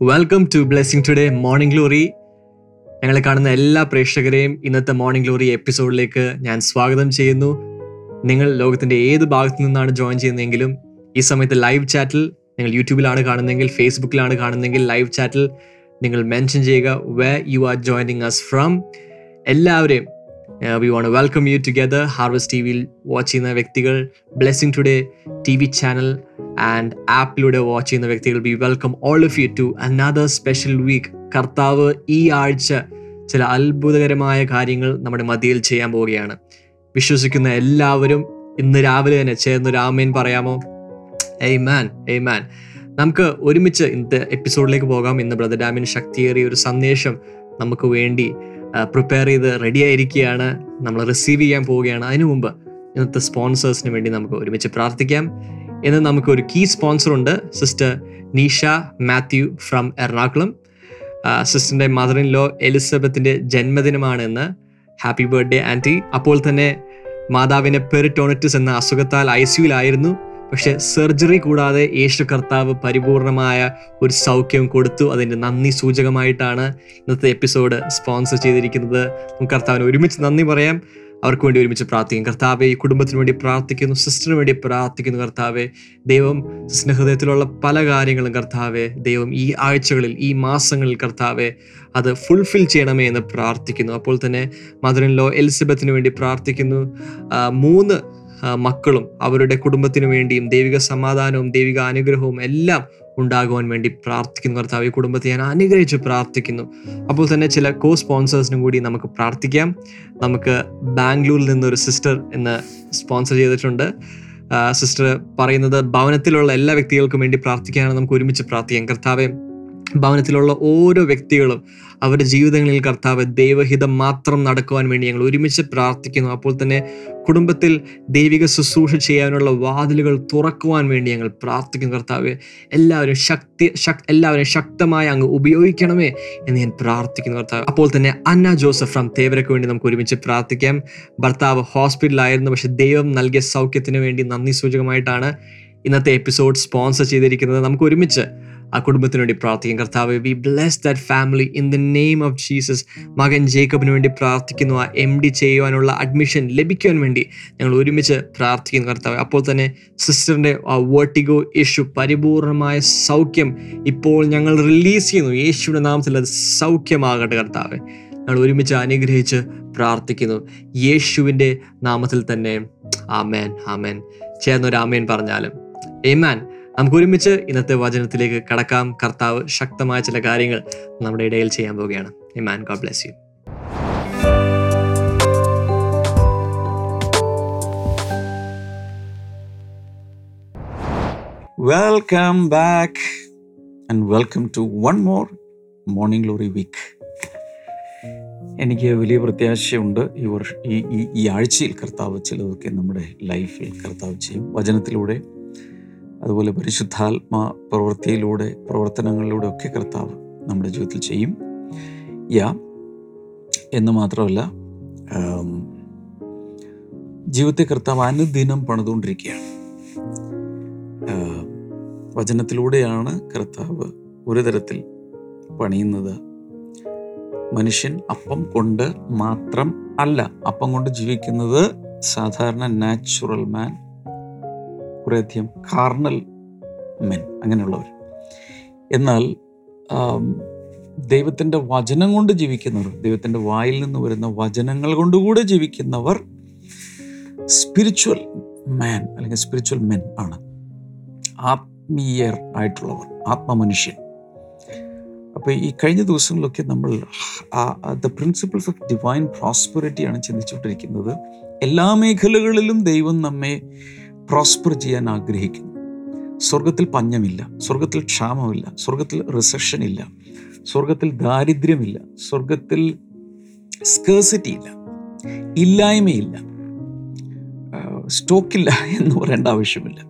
Welcome to Blessing Today Morning Glory ഞങ്ങളെ കാണുന്ന എല്ലാ പ്രേക്ഷകരെയും ഇന്നത്തെ മോർണിംഗ് ഗ്ലോറി എപ്പിസോഡിലേക്ക് ഞാൻ സ്വാഗതം ചെയ്യുന്നു. നിങ്ങൾ ലോകത്തിന്റെ ഏത് ഭാഗത്തു നിന്നാണ് ജോയിൻ ചെയ്യുന്നതെങ്കിലും ഈ സമയത്ത് ലൈവ് ചാറ്റിൽ നിങ്ങൾ യൂട്യൂബിലാണ് കാണുന്നതെങ്കിൽ ഫേസ്ബുക്കിലാണ് കാണുന്നതെങ്കിൽ ലൈവ് ചാറ്റിൽ നിങ്ങൾ മെൻഷൻ ചെയ്യുക where you are joining us from എല്ലാവരെയും we want welcome you together Harvest T വിയിൽ വാച്ച് ചെയ്യുന്ന വ്യക്തികൾ Blessing Today T V channel and ആപ്പിലൂടെ വാച്ച് ചെയ്യുന്ന വ്യക്തികൾ be welcome all of you to another special week കർത്താവ് ഈ ആഴ്ച ചില അത്ഭുതകരമായ കാര്യങ്ങൾ നമ്മുടെ മതിയിൽ ചെയ്യാൻ പോവുകയാണ്. വിശ്വസിക്കുന്ന എല്ലാവരും ഇന്ന് രാവിലെ തന്നെ ചേർന്ന് രാമേൻ പറയാമോ? എയ് മാൻ എയ് മാൻ നമുക്ക് ഒരുമിച്ച് ഇന്നത്തെ എപ്പിസോഡിലേക്ക് പോകാം. ഇന്ന് ബ്രദർ ഡാമിന് ശക്തിയേറിയ ഒരു സന്ദേശം നമുക്ക് വേണ്ടി പ്രിപ്പയർ ചെയ്ത് റെഡി ആയിരിക്കുകയാണ്. നമ്മൾ റിസീവ് ചെയ്യാൻ പോവുകയാണ്. അതിനു മുമ്പ് ഇന്നത്തെ സ്പോൺസേഴ്സിന് വേണ്ടി നമുക്ക് ഒരുമിച്ച് പ്രാർത്ഥിക്കാം. ഇന്ന് നമുക്ക് ഒരു കീ സ്പോൺസർ ഉണ്ട് sister Nisha Mathew from Ernakulam സിസ്റ്ററിന്റെ mother in law എലിസബത്തിന്റെ ജന്മദിനമാണ് ഇന്ന് ഹാപ്പി ബർത്ത്ഡേ ആന്റി അപ്പോൾ തന്നെ മാതാവിനെ പെറിറ്റോണിറ്റിസ് എന്ന അസുഖത്താൽ ഐ സിയുലായിരുന്നു പക്ഷേ സർജറി കൂടാതെ യേശു കർത്താവ് പരിപൂർണമായ ഒരു സൗഖ്യം കൊടുത്തു. അതിന്റെ നന്ദി സൂചകമായിട്ടാണ് ഇന്നത്തെ എപ്പിസോഡ് സ്പോൺസർ ചെയ്തിരിക്കുന്നത്. നമുക്ക് കർത്താവിന് ഒരുമിച്ച് നന്ദി പറയാം. അവർക്ക് വേണ്ടി ഒരുമിച്ച് പ്രാർത്ഥിക്കും. കർത്താവെ ഈ കുടുംബത്തിന് വേണ്ടി പ്രാർത്ഥിക്കുന്നു സിസ്റ്ററിന് വേണ്ടി പ്രാർത്ഥിക്കുന്നു കർത്താവെ. ദൈവം സ്നേഹൃദയത്തിലുള്ള പല കാര്യങ്ങളും കർത്താവെ ദൈവം ഈ ആഴ്ചകളിൽ ഈ മാസങ്ങളിൽ കർത്താവെ അത് ഫുൾഫിൽ ചെയ്യണമേ എന്ന് പ്രാർത്ഥിക്കുന്നു. അപ്പോൾ തന്നെ മദറിൻലോ എലിസബത്തിന് വേണ്ടി പ്രാർത്ഥിക്കുന്നു. മൂന്ന് മക്കളും അവരുടെ കുടുംബത്തിനു വേണ്ടിയും ദൈവിക സമാധാനവും ദൈവിക അനുഗ്രഹവും എല്ലാം ഉണ്ടാകുവാൻ വേണ്ടി പ്രാർത്ഥിക്കുന്നു. കർത്താവ് ഈ കുടുംബത്തെ ഞാൻ അനുഗ്രഹിച്ച് പ്രാർത്ഥിക്കുന്നു. അപ്പോൾ തന്നെ ചില കോ സ്പോൺസേഴ്സിനും കൂടി നമുക്ക് പ്രാർത്ഥിക്കാം. നമുക്ക് ബാംഗ്ലൂരിൽ നിന്നൊരു സിസ്റ്റർ എന്ന് സ്പോൺസർ ചെയ്തിട്ടുണ്ട്. സിസ്റ്റർ പറയുന്നത് ഭവനത്തിലുള്ള എല്ലാ വ്യക്തികൾക്കും വേണ്ടി പ്രാർത്ഥിക്കാനാണ്. നമുക്ക് ഒരുമിച്ച് പ്രാർത്ഥിക്കാം. കർത്താവെ ഭവനത്തിലുള്ള ഓരോ വ്യക്തികളും അവരുടെ ജീവിതങ്ങളിൽ കർത്താവ് ദൈവഹിതം മാത്രം നടക്കുവാൻ വേണ്ടി ഞങ്ങൾ ഒരുമിച്ച് പ്രാർത്ഥിക്കുന്നു. അപ്പോൾ തന്നെ കുടുംബത്തിൽ ദൈവിക ശുശ്രൂഷ ചെയ്യാനുള്ള വാതിലുകൾ തുറക്കുവാൻ വേണ്ടി ഞങ്ങൾ പ്രാർത്ഥിക്കുന്നു കർത്താവ്. എല്ലാവരും ശക്തി ശക് എല്ലാവരും ശക്തമായി അങ്ങ് ഉപയോഗിക്കണമേ എന്ന് ഞാൻ പ്രാർത്ഥിക്കുന്നു കർത്താവ്. അപ്പോൾ തന്നെ അന്ന ജോസഫ് ഫ്രം തേവരയ്ക്ക് വേണ്ടി നമുക്ക് ഒരുമിച്ച് പ്രാർത്ഥിക്കാം. ഭർത്താവ് ഹോസ്പിറ്റലായിരുന്നു പക്ഷെ ദൈവം നൽകിയ സൗഖ്യത്തിന് വേണ്ടി നന്ദി സൂചകമായിട്ടാണ് ഇന്നത്തെ എപ്പിസോഡ് സ്പോൺസർ ചെയ്തിരിക്കുന്നത്. നമുക്ക് ഒരുമിച്ച് ആ കുടുംബത്തിന് വേണ്ടി പ്രാർത്ഥിക്കും. കർത്താവ് we bless that family in the name of Jesus മകൻ ജേക്കബിന് വേണ്ടി പ്രാർത്ഥിക്കുന്നു. ആ എം ഡി ചെയ്യുവാനുള്ള അഡ്മിഷൻ ലഭിക്കുവാൻ വേണ്ടി ഞങ്ങൾ ഒരുമിച്ച് പ്രാർത്ഥിക്കുന്നു കർത്താവ്. അപ്പോൾ തന്നെ സിസ്റ്ററിന്റെ ആ വേർട്ടിഗോ ഇഷ്യൂ പരിപൂർണമായ സൗഖ്യം ഇപ്പോൾ ഞങ്ങൾ റിലീസ് ചെയ്യുന്നു. യേശുവിന്റെ നാമത്തിൽ അത് സൗഖ്യമാകട്ടെ കർത്താവ്. ഞങ്ങൾ ഒരുമിച്ച് അനുഗ്രഹിച്ച് പ്രാർത്ഥിക്കുന്നു. യേശുവിന്റെ നാമത്തിൽ തന്നെ. ആമേൻ ആമേൻ. ചേർന്നൊരു ആമേൻ പറഞ്ഞാലും. ഏമാൻ നമുക്ക് ഒരുമിച്ച് ഇന്നത്തെ വചനത്തിലേക്ക് കടക്കാം. കർത്താവ് ശക്തമായ ചില കാര്യങ്ങൾ നമ്മുടെ ഇടയിൽ ചെയ്യാൻ പോവുകയാണ്. Man God bless you welcome back and welcome to one more Morning Glory week എനിക്ക് വലിയ പ്രത്യാശയുണ്ട്. ഈ വർഷം ഈ ഈ ഈ ആഴ്ചയിൽ കർത്താവ് ചിലതൊക്കെ നമ്മുടെ ലൈഫിൽ കർത്താവ് ചെയ്യും. വചനത്തിലൂടെ അതുപോലെ പരിശുദ്ധാത്മ പ്രവൃത്തിയിലൂടെ പ്രവർത്തനങ്ങളിലൂടെ ഒക്കെ കർത്താവ് നമ്മുടെ ജീവിതത്തിൽ ചെയ്യും. യാ എന്ന് മാത്രമല്ല ജീവിതത്തെ കർത്താവ് അനുദിനം പണിതുകൊണ്ടിരിക്കുകയാണ്. വചനത്തിലൂടെയാണ് കർത്താവ് ഒരു തരത്തിൽ പണിയുന്നത്. മനുഷ്യൻ അപ്പം കൊണ്ട് മാത്രം അല്ല അപ്പം കൊണ്ട് ജീവിക്കുന്നത് സാധാരണ നാച്ചുറൽ മാൻ കുറേയധികം കാർണൽ മെൻ അങ്ങനെയുള്ളവർ. എന്നാൽ ദൈവത്തിന്റെ വചനം കൊണ്ട് ജീവിക്കുന്നവർ ദൈവത്തിന്റെ വായിൽ നിന്ന് വരുന്ന വചനങ്ങൾ കൊണ്ടുകൂടെ ജീവിക്കുന്നവർ സ്പിരിച്വൽ മാൻ അല്ലെങ്കിൽ സ്പിരിച്വൽ മെൻ ആണ്. ആത്മീയർ ആയിട്ടുള്ളവർ ആത്മമനുഷ്യൻ. അപ്പോൾ ഈ കഴിഞ്ഞ ദിവസങ്ങളിലൊക്കെ നമ്മൾ ദ പ്രിൻസിപ്പിൾസ് ഓഫ് ഡിവൈൻ പ്രോസ്പെറിറ്റിയാണ് ചിന്തിച്ചുകൊണ്ടിരിക്കുന്നത്. എല്ലാ മേഖലകളിലും ദൈവം നമ്മെ പ്രോസ്പർ ചെയ്യാൻ ആഗ്രഹിക്കുന്നു. സ്വർഗത്തിൽ പഞ്ഞമില്ല സ്വർഗത്തിൽ ക്ഷാമമില്ല സ്വർഗത്തിൽ റിസഷൻ ഇല്ല സ്വർഗത്തിൽ ദാരിദ്ര്യമില്ല സ്വർഗത്തിൽ സ്കേഴ്സിറ്റി ഇല്ല ഇല്ലായ്മയില്ല സ്റ്റോക്കില്ല എന്ന് പറയേണ്ട ആവശ്യമില്ല.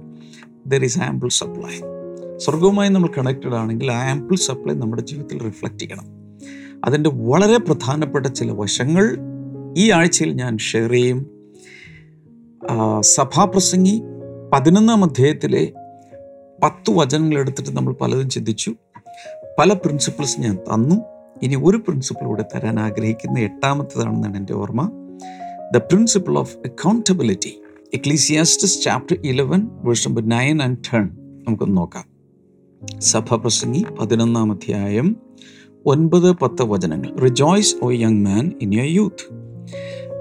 ദർ ഈസ് ആംപിൾ സപ്ലൈ സ്വർഗവുമായി നമ്മൾ കണക്റ്റഡ് ആണെങ്കിൽ ആ ആംപിൾ സപ്ലൈ നമ്മുടെ ജീവിതത്തിൽ റിഫ്ലക്റ്റ് ചെയ്യണം. അതിന്റെ വളരെ പ്രധാനപ്പെട്ട ചില വശങ്ങൾ ഈ ആഴ്ചയിൽ ഞാൻ ഷെയർ ചെയ്യും. സഭാപ്രസംഗി പതിനൊന്നാം അധ്യായത്തിലെ പത്ത് വചനങ്ങൾ എടുത്തിട്ട് നമ്മൾ പലതും ചിന്തിച്ചു. പല പ്രിൻസിപ്പിൾസ് ഞാൻ തന്നു. ഇനി ഒരു പ്രിൻസിപ്പിൾ കൂടെ തരാൻ ആഗ്രഹിക്കുന്ന എട്ടാമത്തേതാണെന്നാണ് എന്റെ ഓർമ്മ. The principle of accountability Ecclesiastes chapter eleven verse number nine and ten നമുക്കൊന്ന് നോക്കാം. സഭാപ്രസംഗി പതിനൊന്നാം അധ്യായം ഒൻപത് പത്ത് വചനങ്ങൾ. Rejoice O young man in your youth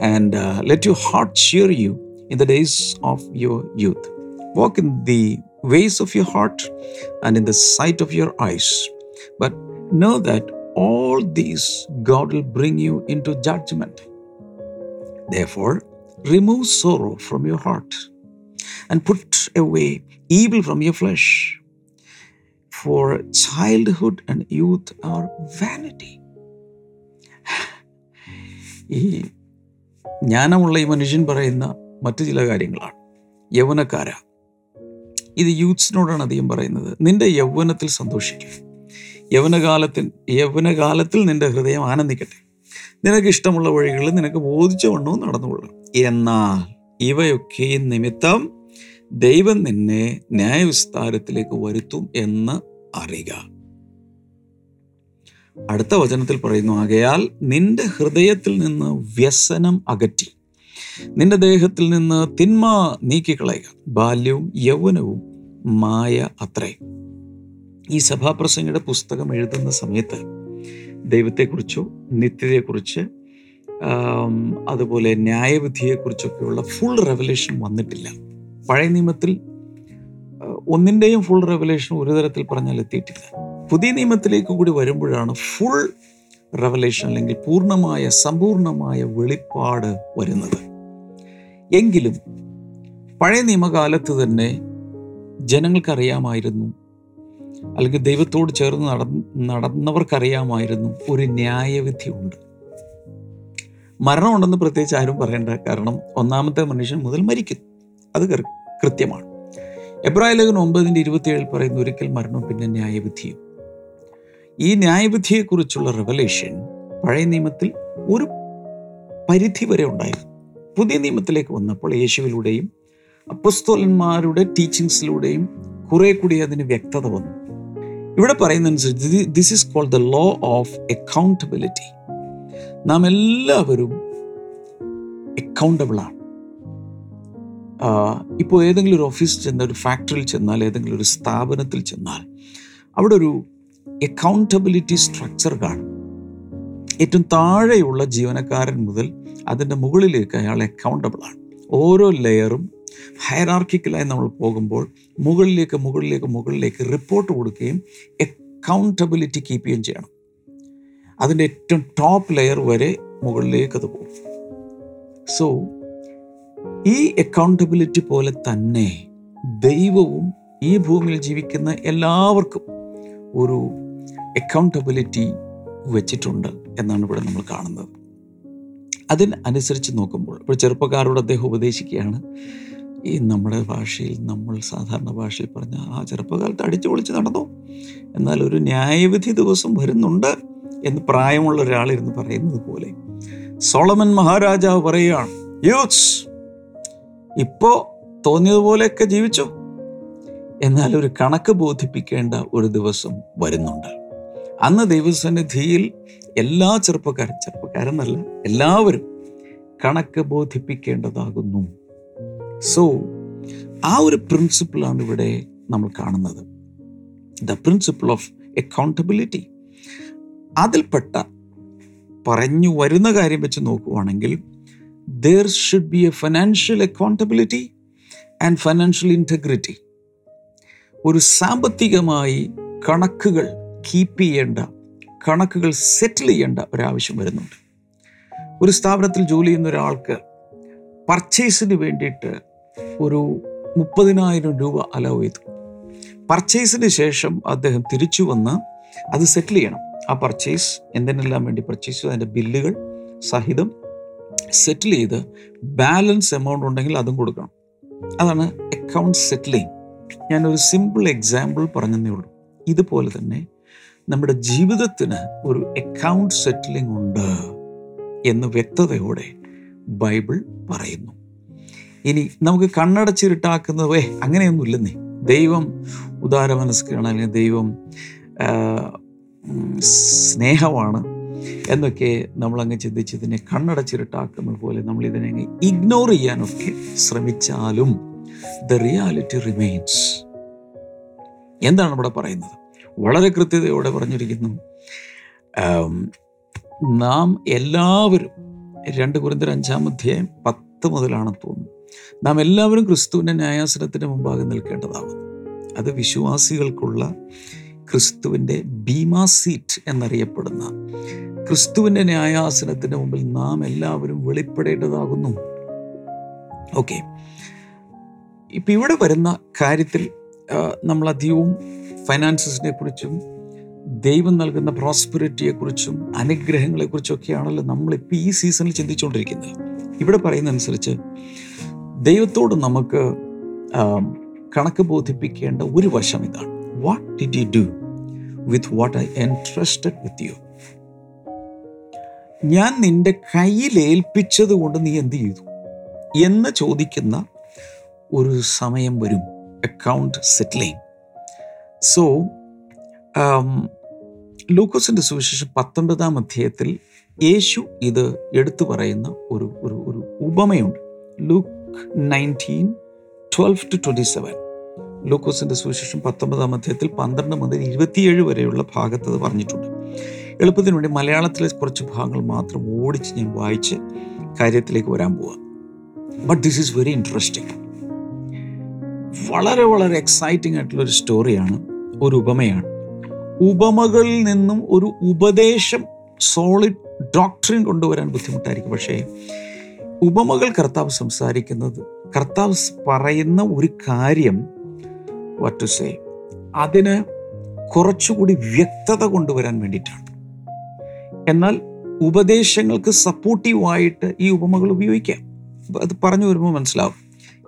and let you heart cheer you in the days of your youth. Walk in the ways of your heart and in the sight of your eyes. But know that all these God will bring you into judgment. Therefore, remove sorrow from your heart and put away evil from your flesh. For childhood and youth are vanity. ഈ ജ്ഞാനമുള്ള ഈ മനുഷ്യൻ പറയുന്ന മറ്റു ചില കാര്യങ്ങളാണ്. യൗവനക്കാര. ഇത് യൂത്ത്സിനോടാണ് അധികം പറയുന്നത്. നിന്റെ യൗവനത്തിൽ സന്തോഷിക്കും. യൗവനകാലത്തിൽ യൗവനകാലത്തിൽ നിന്റെ ഹൃദയം ആനന്ദിക്കട്ടെ. നിനക്ക് ഇഷ്ടമുള്ള വഴികളിൽ നിനക്ക് ബോധിച്ച വണ്ണവും നടന്നുകൊള്ളും. എന്നാൽ ഇവയൊക്കെ നിമിത്തം ദൈവം നിന്നെ ന്യായവിസ്താരത്തിലേക്ക് വരുത്തും എന്ന് അറിയുക. അടുത്ത വചനത്തിൽ പറയുന്നു ആകയാൽ നിന്റെ ഹൃദയത്തിൽ നിന്ന് വ്യസനം അകറ്റി. നിന്റെ ദേഹത്തിൽ നിന്ന് തിന്മ നീക്കിക്കളയുക. ബാല്യവും യൗവനവും മായ അത്രേ. ഈ സഭാപ്രസംഗയുടെ പുസ്തകം എഴുതുന്ന സമയത്ത് ദൈവത്തെക്കുറിച്ചോ നിത്യതയെക്കുറിച്ച് അതുപോലെ ന്യായവിധിയെക്കുറിച്ചൊക്കെയുള്ള ഫുൾ റെവലേഷൻ വന്നിട്ടില്ല. പഴയ നിയമത്തിൽ ഒന്നിന്റെയും ഫുൾ റെവലേഷൻ ഒരു തരത്തിൽ പറഞ്ഞാൽ എത്തിയിട്ടില്ല. പുതിയ നിയമത്തിലേക്ക് കൂടി വരുമ്പോഴാണ് ഫുൾ റെവലേഷൻ അല്ലെങ്കിൽ പൂർണമായ സമ്പൂർണമായ വെളിപ്പാട് വരുന്നത്. എങ്കിലും പഴയ നിയമകാലത്ത് തന്നെ ജനങ്ങൾക്കറിയാമായിരുന്നു. അല്ലെങ്കിൽ ദൈവത്തോട് ചേർന്ന് നട നടന്നവർക്കറിയാമായിരുന്നു ഒരു ന്യായവിധി ഉണ്ട്. മരണമുണ്ടെന്ന് പ്രത്യേകിച്ച് ആരും പറയേണ്ട കാരണം ഒന്നാമത്തെ മനുഷ്യൻ മുതൽ മരിക്കും അത് കൃത്യമാണ്. എബ്രാഹിം ലേഖനം ഒമ്പതിന്റെ ഇരുപത്തിയേഴിൽ പറയുന്ന ഒരിക്കൽ മരണം പിന്നെ ന്യായവിധിയും. ഈ ന്യായവിധിയെക്കുറിച്ചുള്ള റെവലേഷൻ പഴയ നിയമത്തിൽ ഒരു പരിധി വരെ ഉണ്ടായിരുന്നു. പുതിയ നിയമത്തിലേക്ക് വന്നപ്പോൾ യേശുവിലൂടെയും അപ്പസ്തോലന്മാരുടെ ടീച്ചിങ്സിലൂടെയും കുറെ കൂടി അതിന് വ്യക്തത വന്നു. ഇവിടെ പറയുന്നതനുസരിച്ച് this is called the law of accountability നാം എല്ലാവരും അക്കൗണ്ടബിൾ ആണ്. ഇപ്പോൾ ഏതെങ്കിലും ഒരു ഓഫീസിൽ ചെന്നാൽ ഒരു ഫാക്ടറിയിൽ ചെന്നാൽ ഏതെങ്കിലും ഒരു സ്ഥാപനത്തിൽ ചെന്നാൽ അവിടെ ഒരു അക്കൗണ്ടബിലിറ്റി സ്ട്രക്ചർ കാണും. ഏറ്റവും താഴെയുള്ള ജീവനക്കാരൻ മുതൽ അതിന്റെ മുകളിലേക്ക് അയാൾ അക്കൗണ്ടബിൾ ആണ്. ഓരോ ലെയറും ഹയറാർക്കിക്കലായി നമ്മൾ പോകുമ്പോൾ മുകളിലേക്ക് മുകളിലേക്ക് മുകളിലേക്ക് റിപ്പോർട്ട് കൊടുക്കുകയും അക്കൗണ്ടബിലിറ്റി കീപ്പ് ചെയ്യുകയും ചെയ്യണം. അതിന്റെ ഏറ്റവും ടോപ്പ് ലെയർ വരെ മുകളിലേക്ക് അത് പോകും. സോ ഈ അക്കൗണ്ടബിലിറ്റി പോലെ തന്നെ ദൈവവും ഈ ഭൂമിയിൽ ജീവിക്കുന്ന എല്ലാവർക്കും ഒരു അക്കൗണ്ടബിലിറ്റി വെച്ചിട്ടുണ്ട് എന്നാണ് ഇവിടെ നമ്മൾ കാണുന്നത്. അതിന് അനുസരിച്ച് നോക്കുമ്പോൾ ഇപ്പോൾ ചെറുപ്പക്കാരോട് അദ്ദേഹം ഉപദേശിക്കുകയാണ് ഈ നമ്മുടെ ഭാഷയിൽ നമ്മൾ സാധാരണ ഭാഷയിൽ പറഞ്ഞ ആ ചെറുപ്പകാലത്ത് അടിച്ചു പൊളിച്ച് നടന്നു? എന്നാൽ ഒരു ന്യായവിധി ദിവസം വരുന്നുണ്ട് എന്ന് പ്രായമുള്ള ഒരാളിരുന്ന് പറയുന്നത് പോലെ സോളമൻ മഹാരാജാവ് പറയുകയാണ് യൂത്ത്സ് ഇപ്പോൾ തോന്നിയതുപോലെയൊക്കെ ജീവിച്ചു. എന്നാൽ ഒരു കണക്ക് ബോധിപ്പിക്കേണ്ട ഒരു ദിവസം വരുന്നുണ്ട്. അന്ന് ദൈവസന്നിധിയിൽ എല്ലാ ചെറുപ്പക്കാരും ചെറുപ്പക്കാരെന്നല്ല എല്ലാവരും കണക്ക് ബോധിപ്പിക്കേണ്ടതാകുന്നു. സോ ആ ഒരു പ്രിൻസിപ്പിളാണ് ഇവിടെ നമ്മൾ കാണുന്നത്. ദ പ്രിൻസിപ്പിൾ ഓഫ് അക്കൗണ്ടബിലിറ്റി അതിൽപ്പെട്ട പറഞ്ഞു വരുന്ന കാര്യം വെച്ച് നോക്കുവാണെങ്കിൽ there should be a financial accountability and financial integrity ഒരു സാമ്പത്തികമായി കണക്കുകൾ കീപ്പ് ചെയ്യേണ്ട കണക്കുകൾ സെറ്റിൽ ചെയ്യേണ്ട ഒരാവശ്യം വരുന്നുണ്ട്. ഒരു സ്ഥാപനത്തിൽ ജോലി ചെയ്യുന്ന ഒരാൾക്ക് പർച്ചേസിന് വേണ്ടിയിട്ട് ഒരു മുപ്പതിനായിരം രൂപ അലോ ചെയ്തു. പർച്ചേസിന് ശേഷം അദ്ദേഹം തിരിച്ചു വന്ന് അത് സെറ്റിൽ ചെയ്യണം. ആ പർച്ചേസ് എന്തിനെല്ലാം വേണ്ടി പർച്ചേസ് ചെയ്തു? അതിന്റെ ബില്ലുകൾ സഹിതം സെറ്റിൽ ചെയ്ത് ബാലൻസ് എമൗണ്ട് ഉണ്ടെങ്കിൽ അതും കൊടുക്കണം. അതാണ് അക്കൗണ്ട് സെറ്റിലിംഗ് ഞാനൊരു സിമ്പിൾ എക്സാമ്പിൾ പറഞ്ഞതേ ഉള്ളൂ. ഇതുപോലെ തന്നെ നമ്മുടെ ജീവിതത്തിന് ഒരു അക്കൗണ്ട് സെറ്റിലിംഗ് ഉണ്ട് എന്ന് വ്യക്തതയോടെ ബൈബിൾ പറയുന്നു. ഇനി നമുക്ക് കണ്ണടച്ചിരുട്ടാക്കുന്നത് അങ്ങനെയൊന്നും ഇല്ലെന്നേ ദൈവം ഉദാരമനസ്കരാണ് അല്ലെങ്കിൽ ദൈവം സ്നേഹമാണ് എന്നൊക്കെ നമ്മളങ്ങ് ചിന്തിച്ച് ഇതിനെ കണ്ണടച്ചിരുട്ടാക്കുന്നത് പോലെ നമ്മൾ ഇതിനെ ഇഗ്നോർ ചെയ്യാനൊക്കെ ശ്രമിച്ചാലും ദ റിയാലിറ്റി റിമെയിൻസ് എന്താണ് ഇവിടെ പറയുന്നത്? വളരെ കൃത്യതയോടെ പറഞ്ഞിരിക്കുന്നു. നാം എല്ലാവരും രണ്ട് കുറിന്തർ അഞ്ചാം അധ്യായം പത്ത് മുതലാണെന്ന് തോന്നുന്നു. നാം എല്ലാവരും ക്രിസ്തുവിന്റെ ന്യായാസനത്തിന് മുമ്പാകെ നിൽക്കേണ്ടതാകുന്നു. അത് വിശ്വാസികൾക്കുള്ള ക്രിസ്തുവിന്റെ ബീമാ സീറ്റ് എന്നറിയപ്പെടുന്ന ക്രിസ്തുവിന്റെ ന്യായാസനത്തിന് മുമ്പിൽ നാം എല്ലാവരും വെളിപ്പെടേണ്ടതാകുന്നു. ഓക്കെ. ഇപ്പം ഇവിടെ വരുന്ന കാര്യത്തിൽ നമ്മൾ അധികവും ഫൈനാൻസസിനെ കുറിച്ചും ദൈവം നൽകുന്ന പ്രോസ്പെറിറ്റിയെക്കുറിച്ചും അനുഗ്രഹങ്ങളെക്കുറിച്ചൊക്കെയാണല്ലോ നമ്മളിപ്പോൾ ഈ സീസണിൽ ചിന്തിച്ചുകൊണ്ടിരിക്കുന്നത് ഇവിടെ പറയുന്നതനുസരിച്ച് ദൈവത്തോട് നമുക്ക് കണക്ക് ബോധിപ്പിക്കേണ്ട ഒരു വശം ഇതാണ്. What did you do with what I entrusted with you ഞാൻ നിന്റെ കയ്യിൽ ഏൽപ്പിച്ചത് കൊണ്ട് നീ എന്ത് ചെയ്തു? എന്ന് ചോദിക്കുന്ന ഒരു സമയം വരും. അക്കൗണ്ട് സെറ്റിലിംഗ് സോ ലൂക്കോസിന്റെ സുവിശേഷം പത്തൊൻപതാം അധ്യായത്തിൽ യേശു ഇത് എടുത്തു പറയുന്ന ഒരു ഒരു ഒരു ഉപമയുണ്ട്. Luke nineteen twelve to twenty seven ലൂക്കോസിന്റെ സുവിശേഷം പത്തൊമ്പതാം അധ്യായത്തിൽ പന്ത്രണ്ട് മുതൽ ഇരുപത്തിയേഴ് വരെയുള്ള ഭാഗത്ത് അത് പറഞ്ഞിട്ടുണ്ട്. എളുപ്പത്തിന് വേണ്ടി മലയാളത്തിലെ കുറച്ച് ഭാഗങ്ങൾ മാത്രം ഓടിച്ച് ഞാൻ വായിച്ച് കാര്യത്തിലേക്ക് വരാൻ പോവാം. But this is very interesting വളരെ വളരെ എക്സൈറ്റിംഗ് ആയിട്ടുള്ള ഒരു സ്റ്റോറിയാണ് ഒരു ഉപമയാണ്. ഉപമകളിൽ നിന്നും ഒരു ഉപദേശം സോളിഡ് ഡോക്ടറിൻ കൊണ്ടുവരാൻ ബുദ്ധിമുട്ടായിരിക്കും. പക്ഷേ ഉപമകൾ കർത്താവ് സംസാരിക്കുന്നത് കർത്താവ് പറയുന്ന ഒരു കാര്യം വട്ട് സേ അതിന് കുറച്ചുകൂടി വ്യക്തത കൊണ്ടുവരാൻ വേണ്ടിയിട്ടാണ്. എന്നാൽ ഉപദേശങ്ങൾക്ക് സപ്പോർട്ടീവായിട്ട് ഈ ഉപമകൾ ഉപയോഗിക്കാം. അത് പറഞ്ഞു വരുമ്പോൾ മനസ്സിലാവും.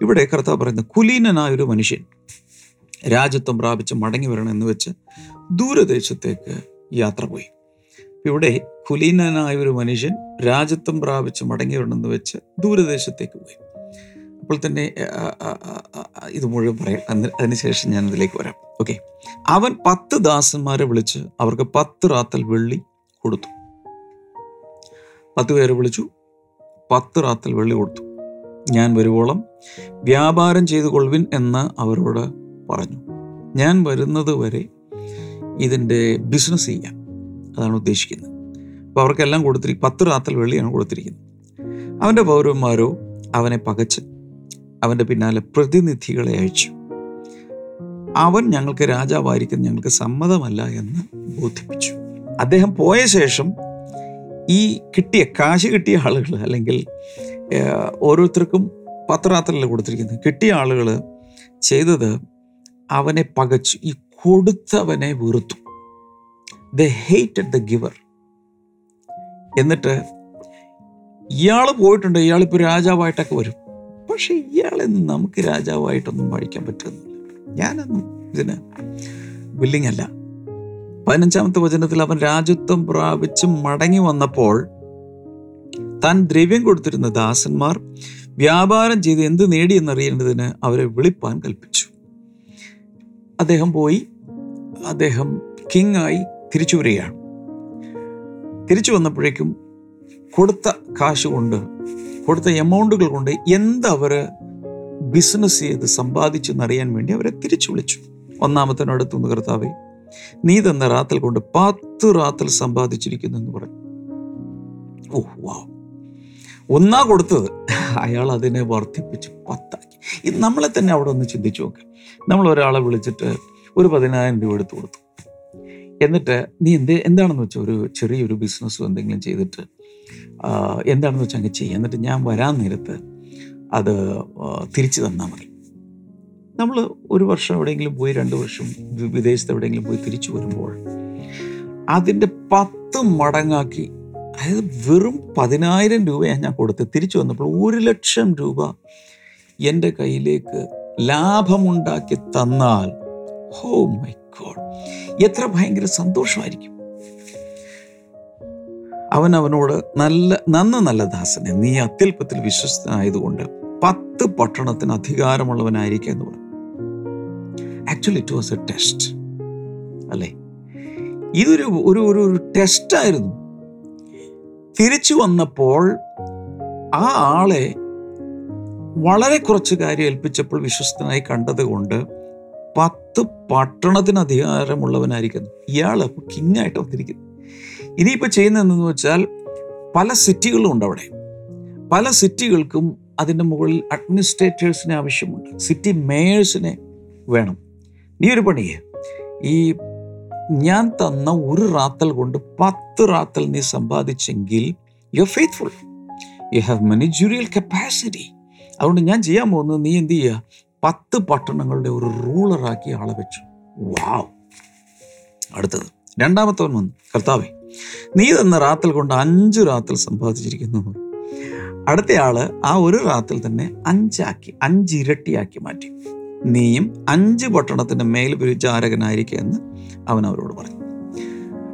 ഇവിടെ കർത്താവ് പറയുന്നത് കുലീനനായ ഒരു മനുഷ്യൻ രാജ്യത്വം പ്രാപിച്ച് മടങ്ങി വരണം എന്ന് വെച്ച് ദൂരദേശത്തേക്ക് യാത്ര പോയി. ഇവിടെ കുലീനനായ ഒരു മനുഷ്യൻ രാജ്യത്വം പ്രാപിച്ച് മടങ്ങി എന്ന് വെച്ച് ദൂരദേശത്തേക്ക് പോയി. അപ്പോൾ തന്നെ ഇത് മുഴുവൻ പറയാം. അതിനുശേഷം ഞാൻ ഇതിലേക്ക് വരാം. ഓക്കെ. അവൻ പത്ത് ദാസന്മാരെ വിളിച്ച് അവർക്ക് പത്ത് റാത്തൽ വെള്ളി കൊടുത്തു. പത്ത് പേരെ വിളിച്ചു പത്ത് റാത്തൽ വെള്ളി കൊടുത്തു. ഞാൻ വരുവോളം വ്യാപാരം ചെയ്തു കൊള്ളുവിൻ എന്ന് അവരോട് പറഞ്ഞു. ഞാൻ വരുന്നത് വരെ ഇതിന്റെ ബിസിനസ് ചെയ്യാം അതാണ് ഉദ്ദേശിക്കുന്നത്. അപ്പോൾ അവർക്കെല്ലാം കൊടുത്തിരി പത്ത് റാത്തൽ വെള്ളിയാണ് കൊടുത്തിരിക്കുന്നത്. അവന്റെ പൗരന്മാരോ അവനെ പകച്ച് അവന്റെ പിന്നാലെ പ്രതിനിധികളെ അയച്ചു. അവൻ ഞങ്ങൾക്ക് രാജാവായിരിക്കുന്ന ഞങ്ങൾക്ക് സമ്മതമല്ല എന്ന് ബോധിപ്പിച്ചു. അദ്ദേഹം പോയ ശേഷം ഈ കിട്ടിയ കാശ് കിട്ടിയ ആളുകൾ അല്ലെങ്കിൽ ഓരോരുത്തർക്കും പത്രാത്തലല്ല കൊടുത്തിരിക്കുന്നത്. കിട്ടിയ ആളുകൾ ചെയ്തത് അവനെ പകച്ചു ഈ കൊടുത്തവനെ വെറുത്തു. ദ ഹേറ്റഡ് ദ ഗിവർ എന്നിട്ട് ഇയാൾ പോയിട്ടുണ്ട് ഇയാളിപ്പോൾ രാജാവായിട്ടൊക്കെ വരും. പക്ഷെ ഇയാളെ നമുക്ക് രാജാവായിട്ടൊന്നും വായിക്കാൻ പറ്റുന്നില്ല. ഞാനൊന്നും ഇതിന് വില്ലിങ് അല്ല. പതിനഞ്ചാമത്തെ വചനത്തിൽ അവൻ രാജ്യത്വം പ്രാപിച്ച് മടങ്ങി വന്നപ്പോൾ താൻ ദ്രവ്യം കൊടുത്തിരുന്ന ദാസന്മാർ വ്യാപാരം ചെയ്ത് എന്ത് നേടിയെന്നറിയേണ്ടതിന് അവരെ വിളിപ്പാൻ കൽപ്പിച്ചു. അദ്ദേഹം പോയി. അദ്ദേഹം കിങ് ആയി തിരിച്ചു വരികയാണ്. തിരിച്ചു വന്നപ്പോഴേക്കും കൊടുത്ത കാശ് കൊണ്ട് കൊടുത്ത എമൗണ്ടുകൾ കൊണ്ട് എന്തവർ ബിസിനസ് ചെയ്ത് സമ്പാദിച്ചെന്നറിയാൻ വേണ്ടി അവരെ തിരിച്ചു വിളിച്ചു. ഒന്നാമത്തിനടുത്തുനിന്ന് കർത്താവെ നീ തന്ന റാത്തൽ കൊണ്ട് പത്ത് റാത്തൽ സമ്പാദിച്ചിരിക്കുന്നു എന്ന് പറഞ്ഞു. ഓ വാ ഒന്നാ കൊടുത്തത്. അയാൾ അതിനെ വർദ്ധിപ്പിച്ച് പത്താക്കി. ഇത് നമ്മളെ തന്നെ അവിടെ ഒന്ന് ചിന്തിച്ചു നോക്കുക നമ്മൾ ഒരാളെ വിളിച്ചിട്ട് ഒരു പതിനായിരം രൂപ എടുത്തു കൊടുത്തു. എന്നിട്ട് നീ എന്ത് എന്താണെന്ന് വെച്ചാൽ ഒരു ചെറിയൊരു ബിസിനസ്സോ എന്തെങ്കിലും ചെയ്തിട്ട് എന്താണെന്ന് വെച്ചാൽ അങ്ങ് ചെയ്യുക എന്നിട്ട് ഞാൻ വരാൻ നേരത്ത് അത് തിരിച്ചു തന്നാൽ മതി. നമ്മൾ ഒരു വർഷം എവിടെയെങ്കിലും പോയി രണ്ട് വർഷം വിദേശത്ത് എവിടെയെങ്കിലും പോയി തിരിച്ചു വരുമ്പോൾ അതിന്റെ പത്ത് മടങ്ങാക്കി അതായത് വെറും പതിനായിരം രൂപയാണ് ഞാൻ കൊടുത്തത്. തിരിച്ചു വന്നപ്പോൾ ഒരു ലക്ഷം രൂപ എന്റെ കയ്യിലേക്ക് ലാഭമുണ്ടാക്കി തന്നാൽ ഹോ മൈ ഗോഡ് എത്ര ഭയങ്കര സന്തോഷമായിരിക്കും. അവൻ അവനോട് നല്ല നന്ന് നല്ല ദാസനെ നീ അത്യല്പത്തിൽ വിശ്വസ്തനായതുകൊണ്ട് പത്ത് പട്ടണത്തിന് അധികാരമുള്ളവനായിരിക്കുക എന്ന് പറഞ്ഞു. Actually it was a test അല്ലേ? ഇതൊരു ഒരു ഒരു ഒരു ടെസ്റ്റായിരുന്നു തിരിച്ചു വന്നപ്പോൾ ആ ആളെ വളരെ കുറച്ച് കാര്യം ഏൽപ്പിച്ചപ്പോൾ വിശ്വസ്തനായി കണ്ടത് കൊണ്ട് പത്ത് പട്ടണത്തിന് അധികാരമുള്ളവനായിരിക്കുന്നു. ഇയാൾ കിങ്ങായിട്ട് വന്നിരിക്കുന്നു. ഇനിയിപ്പോൾ ചെയ്യുന്നതെന്ന് വെച്ചാൽ പല സിറ്റികളും ഉണ്ട് അവിടെ. പല സിറ്റികൾക്കും അതിന്റെ മുകളിൽ അഡ്മിനിസ്ട്രേറ്റേഴ്സിനെ ആവശ്യമുണ്ട്. സിറ്റി മേയേഴ്സിനെ വേണം. നീ ഒരു പണിയെ ഈ ഞാൻ തന്ന ഒരു റാത്തൽ കൊണ്ട് പത്ത് റാത്തൽ നീ സമ്പാദിച്ചെങ്കിൽ you faithful you have managerial capacity അതുകൊണ്ട് ഞാൻ ചെയ്യാൻ പോകുന്നത് നീ എന്ത് ചെയ്യുക? പത്ത് പട്ടണങ്ങളുടെ ഒരു റൂളറാക്കി ആളെ വെച്ചു. വാവ് അടുത്തത്. രണ്ടാമത്തവൻ വന്നു. കർത്താവെ നീ തന്ന റാത്തിൽ കൊണ്ട് അഞ്ചു റാത്തിൽ സമ്പാദിച്ചിരിക്കുന്നു. അടുത്തയാൾ ആ ഒരു റാത്തിൽ തന്നെ അഞ്ചാക്കി അഞ്ചിരട്ടിയാക്കി മാറ്റി. നീയും അഞ്ച് പട്ടണത്തിന്റെ മേൽ വിചാരകനായിരിക്കുക എന്ന് അവൻ അവരോട് പറഞ്ഞു.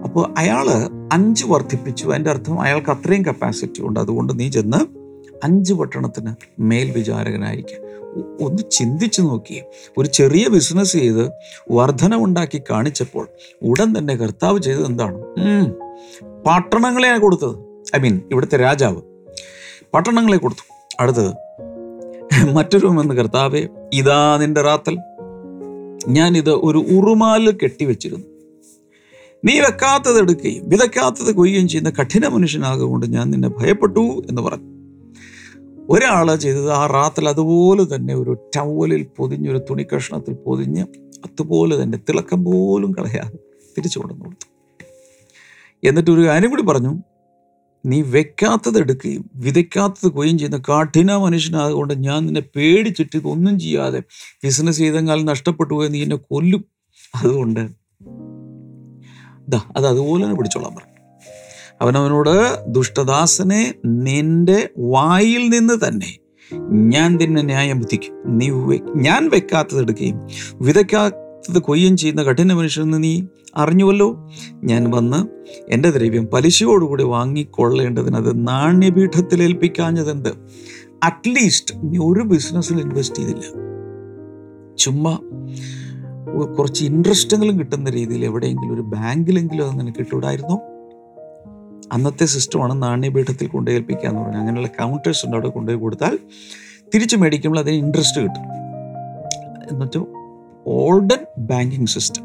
അപ്പോൾ അയാൾ അഞ്ച് വർദ്ധിപ്പിച്ചു. അതിന്റെ അർത്ഥം അയാൾക്ക് അത്രയും കപ്പാസിറ്റി ഉണ്ട്. അതുകൊണ്ട് നീ ചെന്ന് അഞ്ച് പട്ടണത്തിന് മേൽ വിചാരകനായിരിക്കുക ഒ- ഒന്ന് ചിന്തിച്ചു നോക്കിയേ. ഒരു ചെറിയ ബിസിനസ് ചെയ്ത് വർധനമുണ്ടാക്കി കാണിച്ചപ്പോൾ ഉടൻ തന്നെ കർത്താവ് ചെയ്തത് എന്താണ്? പട്ടണങ്ങളെ പട്ടണങ്ങളെയാണ് കൊടുത്തത്. ഐ മീൻ ഇവിടുത്തെ രാജാവ് പട്ടണങ്ങളെ കൊടുത്തു. അടുത്തത് മറ്റൊരു വന്ന് കർത്താവെ ഇതാ നിന്റെ റാത്തൽ. ഞാനിത് ഒരു ഉറുമാൽ കെട്ടിവെച്ചിരുന്നു. നീ വെക്കാത്തത് എടുക്കുകയും വിതയ്ക്കാത്തത് കൊയ്യുകയും ചെയ്യുന്ന കഠിന മനുഷ്യനാകൊണ്ട് ഞാൻ നിന്നെ ഭയപ്പെട്ടു എന്ന് പറഞ്ഞു. ഒരാൾ ചെയ്തത് ആ റാത്തിൽ അതുപോലെ തന്നെ ഒരു ടവലിൽ പൊതിഞ്ഞൊരു തുണിക്കഷ്ണത്തിൽ പൊതിഞ്ഞ് അതുപോലെ തന്നെ തിളക്കം പോലും കളയാതെ തിരിച്ചു കൊണ്ടുവന്നു കൊടുത്തു. എന്നിട്ട് ഒരു കാര്യം കൂടി പറഞ്ഞു. നീ വെക്കാത്തത് എടുക്കുകയും വിതയ്ക്കാത്തത് കൊയ്യും ചെയ്യുന്ന കഠിന മനുഷ്യനാകൊണ്ട് ഞാൻ നിന്നെ പേടിച്ചിട്ട് ഇതൊന്നും ചെയ്യാതെ ബിസിനസ് ചെയ്തെങ്കിൽ നഷ്ടപ്പെട്ടു പോയി നീ എന്നെ കൊല്ലും. അതുകൊണ്ട് ദാ അത് അതുപോലെ തന്നെ പിടിച്ചോളാൻ പറഞ്ഞു. അവനവനോട് ദുഷ്ടദാസനെ നിന്റെ വായിൽ നിന്ന് തന്നെ ഞാൻ നിന്നെ ന്യായം വിധിക്കും നീ ഞാൻ വെക്കാത്തത് എടുക്കുകയും വിതയ്ക്കാത്തത് കൊയ്യും ചെയ്യുന്ന കഠിന മനുഷ്യനെന്ന് നീ അറിഞ്ഞുവല്ലോ? ഞാൻ വന്ന് എന്റെ ദ്രവ്യം പലിശയോടുകൂടി വാങ്ങിക്കൊള്ളേണ്ടതിന് അത് നാണ്യപീഠത്തിൽ ഏൽപ്പിക്കാഞ്ഞതെന്ത്? അറ്റ്ലീസ്റ്റ് നീ ഒരു ബിസിനസ്സിൽ ഇൻവെസ്റ്റ് ചെയ്തില്ല. ചുമ്മാ കുറച്ച് ഇൻട്രസ്റ്റെങ്കിലും കിട്ടുന്ന രീതിയിൽ എവിടെയെങ്കിലും ഒരു ബാങ്കിലെങ്കിലും അത് നിനക്ക് കിട്ടൂടായിരുന്നോ? അന്നത്തെ സിസ്റ്റമാണ് നാണ്യപീഠത്തിൽ കൊണ്ടുപോയി ഏൽപ്പിക്കുക എന്ന് പറഞ്ഞാൽ അങ്ങനെയുള്ള കൗണ്ടേഴ്സ് ഉണ്ട് അവിടെ കൊണ്ടുപോയി കൊടുത്താൽ തിരിച്ചു മേടിക്കുമ്പോൾ അതിന് ഇൻട്രസ്റ്റ് കിട്ടും. എന്നിട്ട് ഓൾഡൻ ബാങ്കിങ് സിസ്റ്റം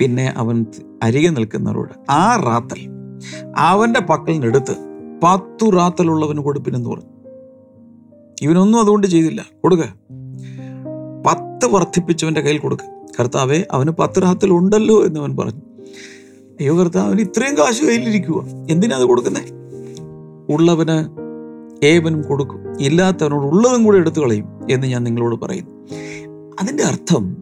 പിന്നെ അവൻ അരികെ നിൽക്കുന്നവരോട് ആ റാത്തൽ അവന്റെ പക്കൽ നിന്നെടുത്ത് പത്തു റാത്തലുള്ളവന് കൊടുപ്പിനെന്ന് പറഞ്ഞു. ഇവനൊന്നും അതുകൊണ്ട് ചെയ്തില്ല. കൊടുക്ക. പത്ത് വർദ്ധിപ്പിച്ചവന്റെ കയ്യിൽ കൊടുക്കുക കർത്താവേ അവന് പത്ത് റാത്തൽ ഉണ്ടല്ലോ എന്ന് അവൻ പറഞ്ഞു. അയ്യോ കർത്താവിന് ഇത്രയും കാശ് കയ്യിലിരിക്കുക എന്തിനാ അത് കൊടുക്കുന്നത് ഉള്ളവന് ഏവനും കൊടുക്കും ഇല്ലാത്തവനോട് ഉള്ളതും കൂടെ എടുത്തു കളയും എന്ന് ഞാൻ നിങ്ങളോട് പറയുന്നു. അതിന്റെ അർത്ഥം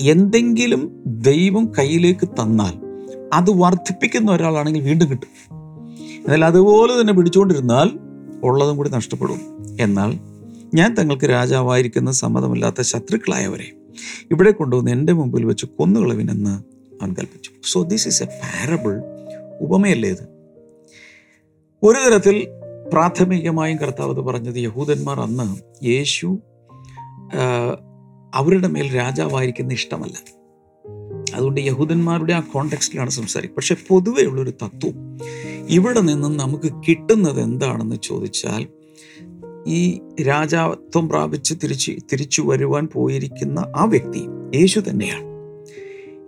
എന്തെങ്കിലും ദൈവം കയ്യിലേക്ക് തന്നാൽ അത് വർദ്ധിപ്പിക്കുന്ന ഒരാളാണെങ്കിൽ വീണ്ടും കിട്ടും. എന്നാൽ അതുപോലെ തന്നെ പിടിച്ചുകൊണ്ടിരുന്നാൽ ഉള്ളതും കൂടി നഷ്ടപ്പെടും. എന്നാൽ ഞാൻ തങ്ങൾക്ക് രാജാവായിരിക്കുന്ന സമ്മതമില്ലാത്ത ശത്രുക്കളായവരെ ഇവിടെ കൊണ്ടുവന്ന് എന്റെ മുമ്പിൽ വെച്ച് കൊന്നുകളവിനെന്ന് അവൻ കൽപ്പിച്ചു so this is a parable ഉപമയല്ലേ ഇത്? ഒരു തരത്തിൽ പ്രാഥമികമായും കർത്താവ് പറഞ്ഞത് യഹൂദന്മാർ അന്ന് യേശു അവരുടെ മേൽ രാജാവായിരിക്കുന്ന ഇഷ്ടമല്ല. അതുകൊണ്ട് യഹൂദന്മാരുടെ ആ കോണ്ടെക്സ്റ്റിലാണ് സംസാരിക്കുക. പക്ഷെ പൊതുവേ ഉള്ളൊരു തത്വം ഇവിടെ നിന്നും നമുക്ക് കിട്ടുന്നത് എന്താണെന്ന് ചോദിച്ചാൽ ഈ രാജാത്വം പ്രാപിച്ച് തിരിച്ച് തിരിച്ചു വരുവാൻ പോയിരിക്കുന്ന ആ വ്യക്തി യേശു തന്നെയാണ്.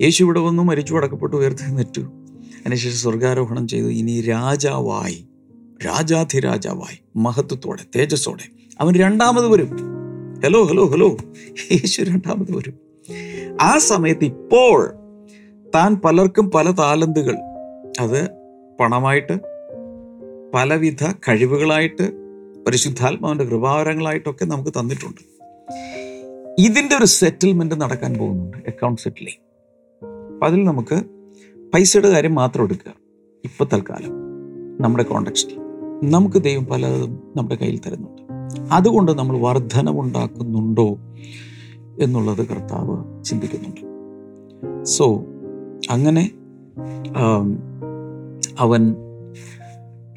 യേശു ഇവിടെ വന്നു മരിച്ചു അടക്കപ്പെട്ടു ഉയർത്തെഴുന്നേറ്റു. അതിനുശേഷം സ്വർഗാരോഹണം ചെയ്തു. ഇനി രാജാവായി രാജാധിരാജാവായി മഹത്വത്തോടെ തേജസ്സോടെ അവൻ രണ്ടാമത് വരും. ഹലോ ഹലോ ഹലോ യേശു രണ്ടാമത് വരും. ആ സമയത്ത് ഇപ്പോൾ താൻ പലർക്കും പല താലന്തുകൾ അത് പണമായിട്ട് പലവിധ കഴിവുകളായിട്ട് പരിശുദ്ധാത്മാവിന്റെ കൃപാവരങ്ങളായിട്ടൊക്കെ നമുക്ക് തന്നിട്ടുണ്ട്. ഇതിന്റെ ഒരു സെറ്റിൽമെന്റ് നടക്കാൻ പോകുന്നുണ്ട് അക്കൗണ്ട് സെറ്റിലിംഗ് അപ്പൊ അതിൽ നമുക്ക് പൈസയുടെ കാര്യം മാത്രം എടുക്കുക. ഇപ്പോൾ തൽക്കാലം നമ്മുടെ കോണ്ടക്സ്റ്റിൽ നമുക്ക് ദൈവം പലതും നമ്മുടെ കയ്യിൽ തരുന്നുണ്ട്. അതുകൊണ്ട് നമ്മൾ വർധനമുണ്ടാക്കുന്നുണ്ടോ എന്നുള്ളത് കർത്താവ് ചിന്തിക്കുന്നുണ്ട്. സോ അങ്ങനെ അവൻ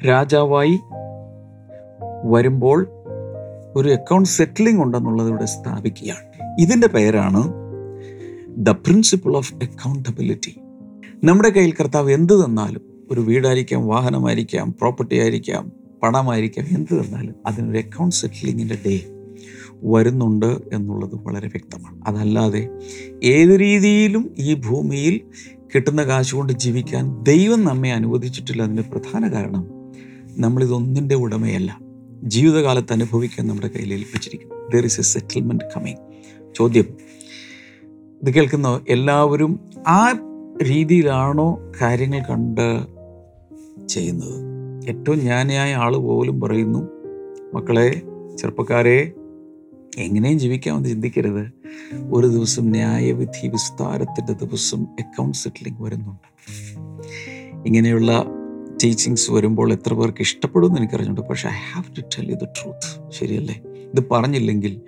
രാജാവായി വരുമ്പോൾ ഒരു അക്കൗണ്ട് സെറ്റിലിംഗ് ഉണ്ടെന്നുള്ളത് ഇവിടെ സ്ഥാപിക്കുകയാണ്. ഇതിന്റെ പേരാണ് ദ പ്രിൻസിപ്പിൾ ഓഫ് അക്കൗണ്ടബിലിറ്റി നമ്മുടെ കയ്യിൽ കർത്താവ് എന്ത് തന്നാലും ഒരു വീടായിരിക്കാം വാഹനമായിരിക്കാം പ്രോപ്പർട്ടി ആയിരിക്കാം പണമായിരിക്കാം എന്ത് തന്നാലും അതിനൊരു അക്കൗണ്ട് സെറ്റിലിങ്ങിന്റെ ഡേ വരുന്നുണ്ട് എന്നുള്ളത് വളരെ വ്യക്തമാണ്. അതല്ലാതെ ഏത് രീതിയിലും ഈ ഭൂമിയിൽ കിട്ടുന്ന കാശ് കൊണ്ട് ജീവിക്കാൻ ദൈവം നമ്മെ അനുവദിച്ചിട്ടില്ല അതിന്റെ പ്രധാന കാരണം നമ്മളിതൊന്നിന്റെ ഉടമയല്ല. ജീവിതകാലത്ത് അനുഭവിക്കാൻ നമ്മുടെ കയ്യിൽ ഏൽപ്പിച്ചിരിക്കുന്നു. There is a settlement coming ചോദ്യം ഇത് കേൾക്കുന്ന എല്ലാവരും ആ രീതിയിലാണോ കാര്യങ്ങൾ കണ്ട് ചെയ്യുന്നത്? ഏറ്റവും ജ്ഞാനിയായ ആൾ പോലും പറയുന്നു മക്കളെ ചെറുപ്പക്കാരെ എങ്ങനെയും ജീവിക്കാമെന്ന് ചിന്തിക്കരുത്. ഒരു ദിവസം ന്യായവിധി വിസ്താരത്തിന്റെ ദിവസം അക്കൗണ്ട് സെറ്റിലിംഗ് വരുന്നുണ്ട്. ഇങ്ങനെയുള്ള ടീച്ചിങ്സ് വരുമ്പോൾ എത്ര പേർക്ക് ഇഷ്ടപ്പെടുമെന്ന് എനിക്കറിഞ്ഞുണ്ട് പക്ഷേ I have to tell you the truth ശരിയല്ലേ? ഇത് പറഞ്ഞില്ലെങ്കിൽ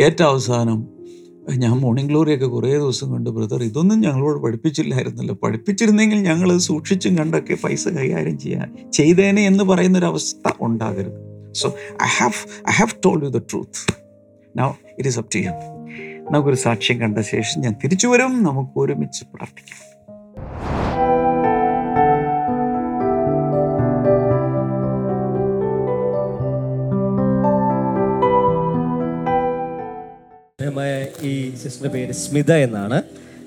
ഏറ്റവും അവസാനം ഞാൻ മോർണിംഗ് ഗ്ലോറിയൊക്കെ കുറേ ദിവസം കണ്ട് ബ്രദർ ഇതൊന്നും ഞങ്ങളോട് പഠിപ്പിച്ചില്ലായിരുന്നല്ലോ. പഠിപ്പിച്ചിരുന്നെങ്കിൽ ഞങ്ങൾ സൂക്ഷിച്ചും കണ്ടൊക്കെ പൈസ കൈകാര്യം ചെയ്യാൻ ചെയ്തേനെ എന്ന് പറയുന്നൊരവസ്ഥ ഉണ്ടാകരുത്. So I have I have told you the truth now it is up to you നമുക്കൊരു സാക്ഷ്യം കണ്ട ശേഷം ഞാൻ തിരിച്ചു വരും. നമുക്ക് ഒരുമിച്ച് പ്രാർത്ഥിക്കാം. ഈ സിസ്റ്റർ പേര് സ്മിത എന്നാണ്.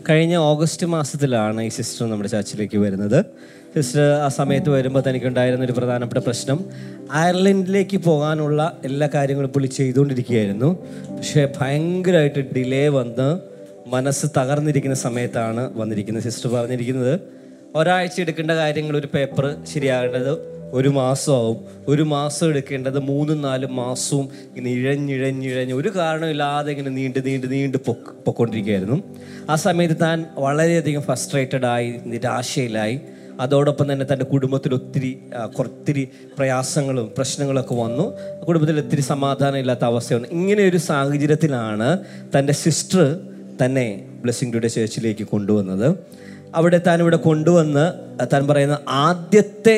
കഴിഞ്ഞ ഓഗസ്റ്റ് മാസത്തിലാണ് ഈ സിസ്റ്റർ നമ്മുടെ ചർച്ചിലേക്ക് വരുന്നത്. സിസ്റ്റർ ആ സമയത്ത് വരുമ്പോൾ തനിക്കുണ്ടായിരുന്ന ഒരു പ്രധാനപ്പെട്ട പ്രശ്നം. അയർലൻഡിലേക്ക് പോകാനുള്ള എല്ലാ കാര്യങ്ങളും പുള്ളി ചെയ്തുകൊണ്ടിരിക്കുകയായിരുന്നു. പക്ഷേ ഭയങ്കരമായിട്ട് ഡിലേ വന്ന് മനസ്സ് തകർന്നിരിക്കുന്ന സമയത്താണ് വന്നിരിക്കുന്നത് സിസ്റ്റർ പറഞ്ഞിരിക്കുന്നത്. ഒരാഴ്ച എടുക്കേണ്ട കാര്യങ്ങൾ ഒരു പേപ്പർ ശരിയാകേണ്ടത് ഒരു മാസമാവും. ഒരു മാസം എടുക്കേണ്ടത് മൂന്നും നാലും മാസവും ഇങ്ങനെ ഇഴഞ്ഞിഴഞ്ഞിഴഞ്ഞ് ഒരു കാരണമില്ലാതെ ഇങ്ങനെ നീണ്ട് നീണ്ട് നീണ്ട് പൊക്ക് പൊക്കൊണ്ടിരിക്കുകയായിരുന്നു. ആ സമയത്ത് താൻ വളരെയധികം ഫ്രസ്ട്രേറ്റഡ് ആയി നിരാശയിലായി. അതോടൊപ്പം തന്നെ തന്റെ കുടുംബത്തിൽ ഒത്തിരി ഒത്തിരി പ്രയാസങ്ങളും പ്രശ്നങ്ങളൊക്കെ വന്നു. കുടുംബത്തിൽ ഒത്തിരി സമാധാനം ഇല്ലാത്ത അവസ്ഥ വന്നു ഇങ്ങനെ ഒരു സാഹചര്യത്തിലാണ് തന്റെ സിസ്റ്റർ തന്നെ ബ്ലെസ്സിങ് ടുഡേ ചേർച്ചിലേക്ക് കൊണ്ടുവന്നത്. അവിടെ താൻ ഇവിടെ കൊണ്ടുവന്ന് താൻ പറയുന്ന ആദ്യത്തെ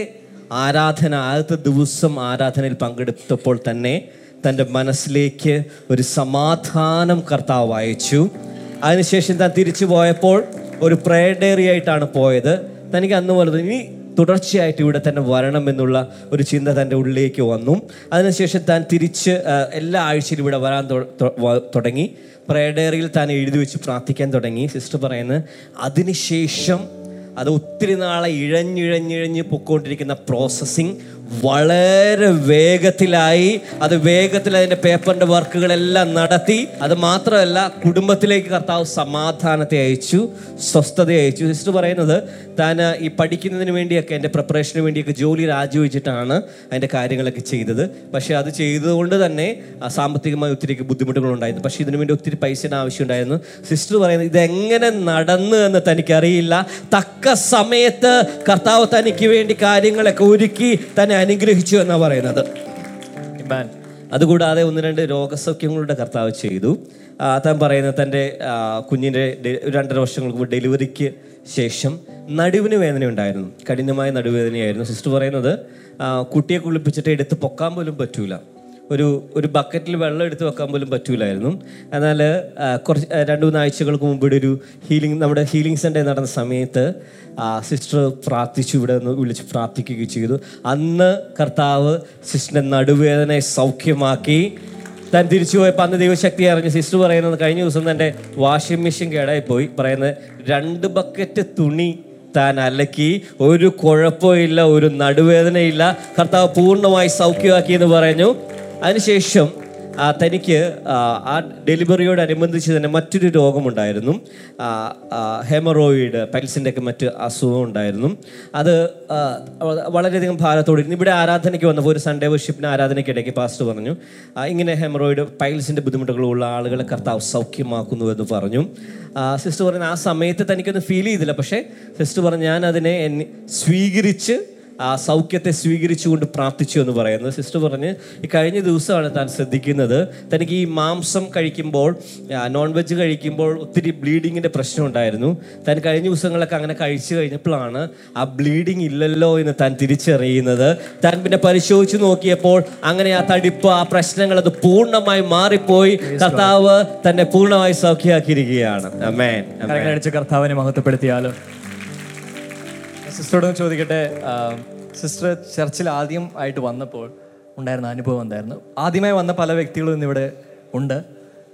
ആരാധന ആദ്യത്തെ ദിവസം ആരാധനയിൽ പങ്കെടുത്തപ്പോൾ തന്നെ തന്റെ മനസ്സിലേക്ക് ഒരു സമാധാനം കർത്താവ് അയച്ചു. അതിനുശേഷം താൻ തിരിച്ചു പോയപ്പോൾ ഒരു പ്രയർ ആയിട്ടാണ് പോയത്. തനിക്ക് അന്ന് പോലെ ഇനി തുടർച്ചയായിട്ട് ഇവിടെ തന്നെ വരണം എന്നുള്ള ഒരു ചിന്ത തന്റെ ഉള്ളിലേക്ക് വന്നു. അതിനുശേഷം താൻ തിരിച്ച് എല്ലാ ആഴ്ചയിലും ഇവിടെ വരാൻ തുടങ്ങി. പ്രയർ താൻ എഴുതി വെച്ച് പ്രാർത്ഥിക്കാൻ തുടങ്ങി. സിസ്റ്റർ പറയുന്നത് അതിനുശേഷം അത് ഒത്തിരി നാളെ ഇഴഞ്ഞിഴഞ്ഞിഴഞ്ഞ് പൊക്കോണ്ടിരിക്കുന്ന പ്രോസസ്സിങ് വളരെ വേഗത്തിലായി അത് വേഗത്തിൽ അതിന്റെ പേപ്പറിന്റെ വർക്കുകളെല്ലാം നടത്തി. അത് മാത്രമല്ല കുടുംബത്തിലേക്ക് കർത്താവ് സമാധാനത്തെ അയച്ചു സ്വസ്ഥത അയച്ചു. സിസ്റ്റർ പറയുന്നത് താൻ ഈ പഠിക്കുന്നതിന് വേണ്ടിയൊക്കെ എന്റെ പ്രിപ്പറേഷന് വേണ്ടിയൊക്കെ ജോലി രാജിവെച്ചിട്ടാണ് അതിന്റെ കാര്യങ്ങളൊക്കെ ചെയ്തത്. പക്ഷേ അത് ചെയ്തതുകൊണ്ട് തന്നെ സാമ്പത്തികമായി ഒത്തിരി ബുദ്ധിമുട്ടുകളുണ്ടായിരുന്നു. പക്ഷേ ഇതിനു വേണ്ടി ഒത്തിരി പൈസയുടെ ആവശ്യമുണ്ടായിരുന്നു. സിസ്റ്റർ പറയുന്നത് ഇതെങ്ങനെ നടന്നു എന്ന് തനിക്കറിയില്ല. തക്ക സമയത്ത് കർത്താവ് തനിക്ക് വേണ്ടി കാര്യങ്ങളൊക്കെ ഒരുക്കി തന്നെ അനുഗ്രഹിച്ചു എന്നാണ് പറയുന്നത്. അതുകൂടാതെ ഒന്ന് രണ്ട് രോഗസൗഖ്യങ്ങളുടെ കർത്താവ് ചെയ്തു. താൻ പറയുന്നത് തന്റെ കുഞ്ഞിന്റെ രണ്ടര വർഷങ്ങൾക്ക് മുമ്പ് ഡെലിവറിക്ക് ശേഷം നടുവിന് വേദന ഉണ്ടായിരുന്നു. കഠിനമായ നടുവേദനയായിരുന്നു. സിസ്റ്റർ പറയുന്നത് കുട്ടിയെ കുളിപ്പിച്ചിട്ട് എടുത്ത് പൊക്കാൻ പോലും പറ്റൂല. ഒരു ഒരു ബക്കറ്റിൽ വെള്ളം എടുത്ത് വെക്കാൻ പോലും പറ്റൂലായിരുന്നു. എന്നാൽ കുറച്ച് രണ്ട് മൂന്ന് ആഴ്ചകൾക്ക് മുമ്പ് ഇവിടെ ഒരു ഹീലിംഗ് നമ്മുടെ ഹീലിംഗ് സെന്റർ നടന്ന സമയത്ത് സിസ്റ്റർ പ്രാർത്ഥിച്ചു ഇവിടെ നിന്ന് വിളിച്ച് പ്രാർത്ഥിക്കുകയും ചെയ്തു. അന്ന് കർത്താവ് സിസ്റ്ററിന്റെ നടുവേദനയെ സൗഖ്യമാക്കി താൻ തിരിച്ചു പോയപ്പോൾ അന്ന് ദൈവശക്തി അറിഞ്ഞ് സിസ്റ്റർ പറയുന്നത് കഴിഞ്ഞ ദിവസം തന്റെ വാഷിംഗ് മെഷീൻ കേടായി പോയി പറയുന്നത് രണ്ട് ബക്കറ്റ് തുണി താൻ അലക്കി ഒരു കുഴപ്പമില്ല ഒരു നടുവേദനയില്ല കർത്താവ് പൂർണമായി സൗഖ്യമാക്കി എന്ന് പറഞ്ഞു. അതിനുശേഷം തനിക്ക് ആ, ഡെലിവറിയോടനുബന്ധിച്ച് തന്നെ മറ്റൊരു രോഗമുണ്ടായിരുന്നു. ഹെമറോയിഡ് പൈൽസിന്റെ ഒക്കെ മറ്റ് അസുഖം ഉണ്ടായിരുന്നു. അത് വളരെയധികം ഭാരത്തോടെ ഇരുന്നു. ഇവിടെ ആരാധനയ്ക്ക് വന്നപ്പോൾ ഒരു സൺഡേ വർഷിപ്പിന് ആരാധനയ്ക്കിടയ്ക്ക് പാസ്റ്റ് പറഞ്ഞു ഇങ്ങനെ ഹെമറോയിഡ് പൈൽസിന്റെ ബുദ്ധിമുട്ടുകളുള്ള ആളുകളെ കർത്താവ് സൗഖ്യമാക്കുന്നു എന്ന് പറഞ്ഞു. സിസ്റ്റർ പറഞ്ഞു ആ സമയത്ത് തനിക്കൊന്നും ഫീൽ ചെയ്തില്ല. പക്ഷേ സിസ്റ്റർ പറഞ്ഞു ഞാൻ അതിനെ സ്വീകരിച്ച് ആ സൗഖ്യത്തെ സ്വീകരിച്ചുകൊണ്ട് പ്രാർത്ഥിച്ചു എന്ന് പറയുന്നത്. സിസ്റ്റർ പറഞ്ഞ് ഈ കഴിഞ്ഞ ദിവസമാണ് താൻ ശ്രദ്ധിക്കുന്നത്. തനിക്ക് ഈ മാംസം കഴിക്കുമ്പോൾ നോൺ വെജ് കഴിക്കുമ്പോൾ ഒത്തിരി ബ്ലീഡിങ്ങിന്റെ പ്രശ്നം ഉണ്ടായിരുന്നു. താൻ കഴിഞ്ഞ ദിവസങ്ങളൊക്കെ അങ്ങനെ കഴിച്ചു കഴിഞ്ഞപ്പോഴാണ് ആ ബ്ലീഡിങ് ഇല്ലല്ലോ എന്ന് താൻ തിരിച്ചറിയുന്നത്. താൻ പിന്നെ പരിശോധിച്ച് നോക്കിയപ്പോൾ അങ്ങനെ ആ തടിപ്പ് ആ പ്രശ്നങ്ങൾ അത് പൂർണമായി മാറിപ്പോയി. കർത്താവ് തന്നെ പൂർണമായി സൗഖ്യമാക്കിയിരിക്കുകയാണ് അമേൻ കർത്താവിനെ മഹത്വപ്പെടുത്തിയാലോ? സിസ്റ്ററോട് ചോദിക്കട്ടെ സിസ്റ്റർ ചർച്ചിൽ ആദ്യം ആയിട്ട് വന്നപ്പോൾ ഉണ്ടായിരുന്ന അനുഭവം എന്തായിരുന്നു? ആദ്യമായി വന്ന പല വ്യക്തികളും ഇന്നിവിടെ ഉണ്ട്.